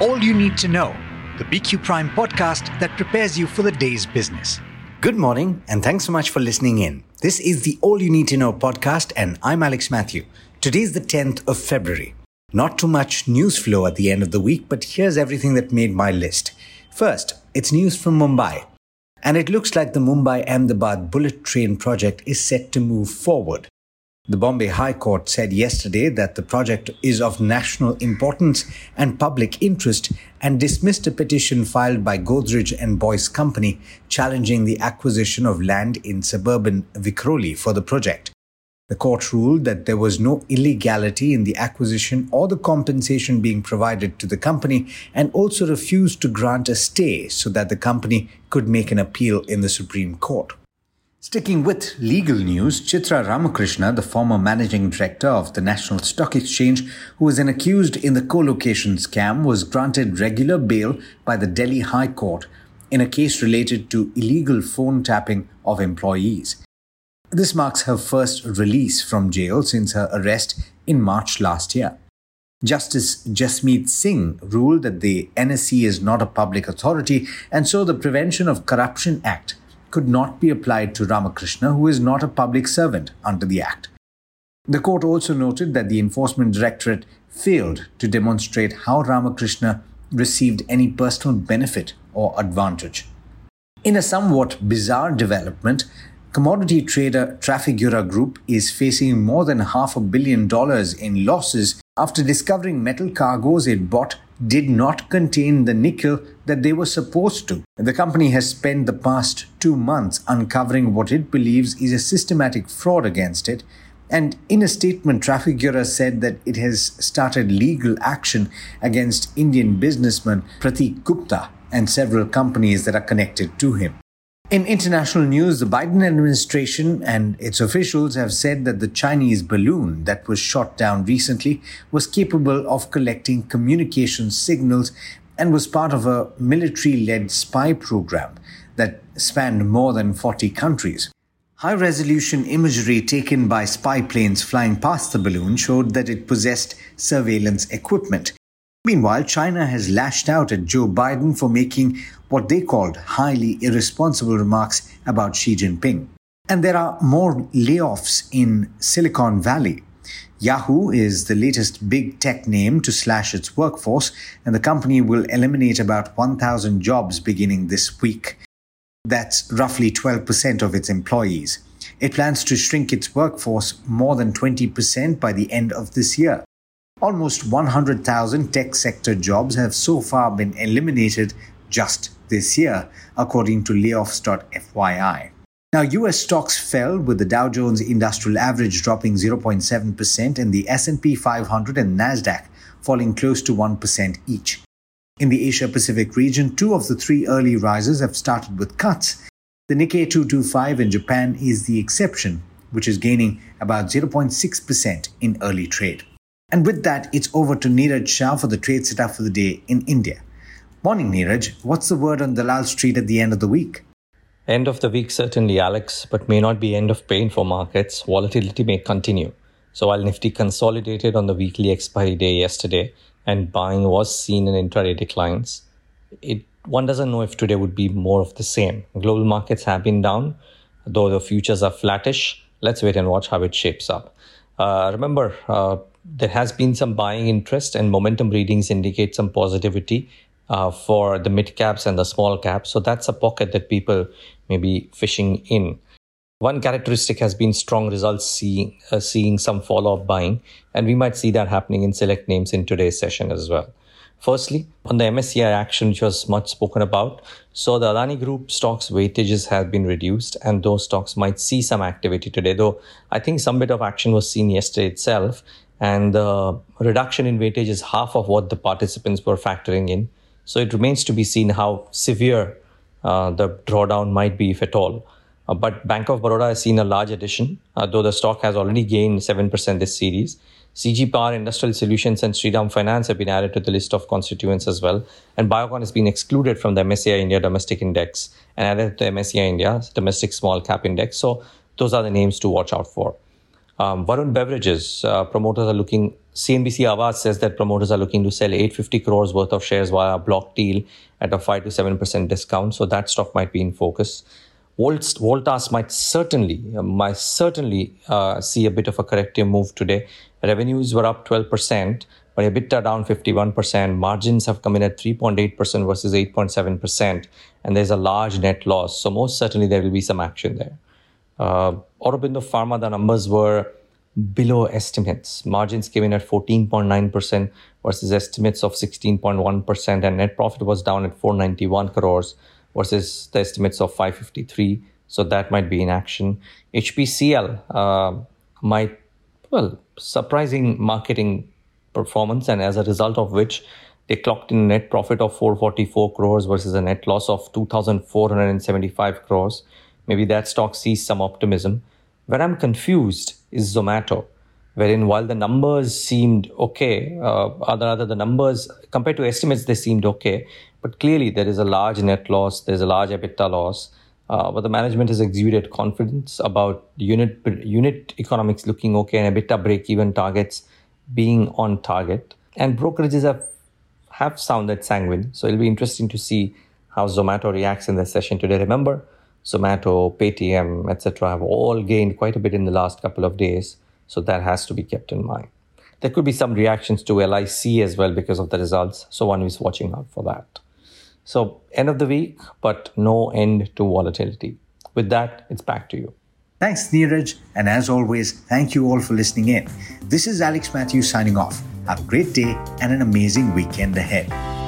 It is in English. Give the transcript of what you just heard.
All You Need to Know, the BQ Prime podcast that prepares you for the day's business. Good morning, and thanks so much for listening in. This is the All You Need to Know podcast, and I'm Alex Mathew. Today is the 10th of February. Not too much news flow at the end of the week, but here's everything that made my list. First, it's news from Mumbai. And it looks like the Mumbai Ahmedabad bullet train project is set to move forward. The Bombay High Court said yesterday that the project is of national importance and public interest and dismissed a petition filed by Godrej and Boyce Company challenging the acquisition of land in suburban Vikhroli for the project. The court ruled that there was no illegality in the acquisition or the compensation being provided to the company and also refused to grant a stay so that the company could make an appeal in the Supreme Court. Sticking with legal news, Chitra Ramakrishna, the former managing director of the National Stock Exchange, who was an accused in the co-location scam, was granted regular bail by the Delhi High Court in a case related to illegal phone tapping of employees. This marks her first release from jail since her arrest in March last year. Justice Jasmeet Singh ruled that the NSE is not a public authority and so the Prevention of Corruption Act could not be applied to Ramakrishna, who is not a public servant under the Act. The court also noted that the Enforcement Directorate failed to demonstrate how Ramakrishna received any personal benefit or advantage. In a somewhat bizarre development, Commodity trader Trafigura Group is facing more than half a billion dollars in losses after discovering metal cargoes it bought did not contain the nickel that they were supposed to. The company has spent the past two months uncovering what it believes is a systematic fraud against it. And in a statement, Trafigura said that it has started legal action against Indian businessman Prateek Gupta and several companies that are connected to him. In international news, the Biden administration and its officials have said that the Chinese balloon that was shot down recently was capable of collecting communication signals and was part of a military led spy program that spanned more than 40 countries. High resolution imagery taken by spy planes flying past the balloon showed that it possessed surveillance equipment. Meanwhile, China has lashed out at Joe Biden for making what they called highly irresponsible remarks about Xi Jinping. And there are more layoffs in Silicon Valley. Yahoo is the latest big tech name to slash its workforce, and the company will eliminate about 1,000 jobs beginning this week. That's roughly 12% of its employees. It plans to shrink its workforce more than 20% by the end of this year. Almost 100,000 tech sector jobs have so far been eliminated just this year, according to layoffs.fyi. Now, US stocks fell with the Dow Jones Industrial Average dropping 0.7% and the S&P 500 and Nasdaq falling close to 1% each. In the Asia Pacific region, two of the three early risers have started with cuts. The Nikkei 225 in Japan is the exception, which is gaining about 0.6% in early trade. And with that, it's over to Niraj Shah for the trade setup for the day in India. Morning, Niraj. What's the word on Dalal Street at the end of the week? End of the week, certainly, Alex, but may not be end of pain for markets. Volatility may continue. So while Nifty consolidated on the weekly expiry day yesterday and buying was seen in intraday declines, it one doesn't know if today would be more of the same. Global markets have been down, though the futures are flattish. Let's wait and watch how it shapes up. Uh, remember, uh, there has been some buying interest and momentum readings indicate some positivity uh, for the mid caps and the small caps. So that's a pocket that people may be fishing in. One characteristic has been strong results seeing, uh, seeing some follow up buying, and we might see that happening in select names in today's session as well. Firstly, on the MSCI action, which was much spoken about, so the Adani Group stocks weightages have been reduced, and those stocks might see some activity today. Though I think some bit of action was seen yesterday itself, and the reduction in weightage is half of what the participants were factoring in. So it remains to be seen how severe uh, the drawdown might be, if at all. Uh, but Bank of Baroda has seen a large addition, uh, though the stock has already gained 7% this series. CG Power, Industrial Solutions, and Shriram Finance have been added to the list of constituents as well. And Biocon has been excluded from the MSCI India Domestic Index and added to the MSCI India Domestic Small Cap Index. So those are the names to watch out for. Um, Varun Beverages uh, promoters are looking CNBC Awaaz says that promoters are looking to sell 850 crores worth of shares via block deal at a 5 to 7% discount. So that stock might be in focus. Voltas might certainly, might certainly uh, see a bit of a corrective move today. Revenues were up 12%, but EBITDA down 51%. Margins have come in at 3.8% versus 8.7%, and there's a large net loss. So most certainly there will be some action there. Uh, Aurobindo Pharma, the numbers were below estimates. Margins came in at 14.9% versus estimates of 16.1%, and net profit was down at 491 crores versus the estimates of 553. So that might be in action. HPCL uh, might, well, surprising marketing performance, and as a result of which, they clocked in a net profit of 444 crores versus a net loss of 2,475 crores. Maybe that stock sees some optimism. Where I'm confused is Zomato, wherein while the numbers seemed okay, uh, other the numbers compared to estimates they seemed okay, but clearly there is a large net loss, there's a large EBITDA loss. Uh, but the management has exuded confidence about unit unit economics looking okay and EBITDA break even targets being on target. And brokerages have have sounded sanguine, so it'll be interesting to see how Zomato reacts in the session today. Remember, Zomato, Paytm, etc., have all gained quite a bit in the last couple of days. So that has to be kept in mind. There could be some reactions to LIC as well because of the results. So one is watching out for that. So end of the week, but no end to volatility. With that, it's back to you. Thanks, Niraj. And as always, thank you all for listening in. This is Alex Mathews signing off. Have a great day and an amazing weekend ahead.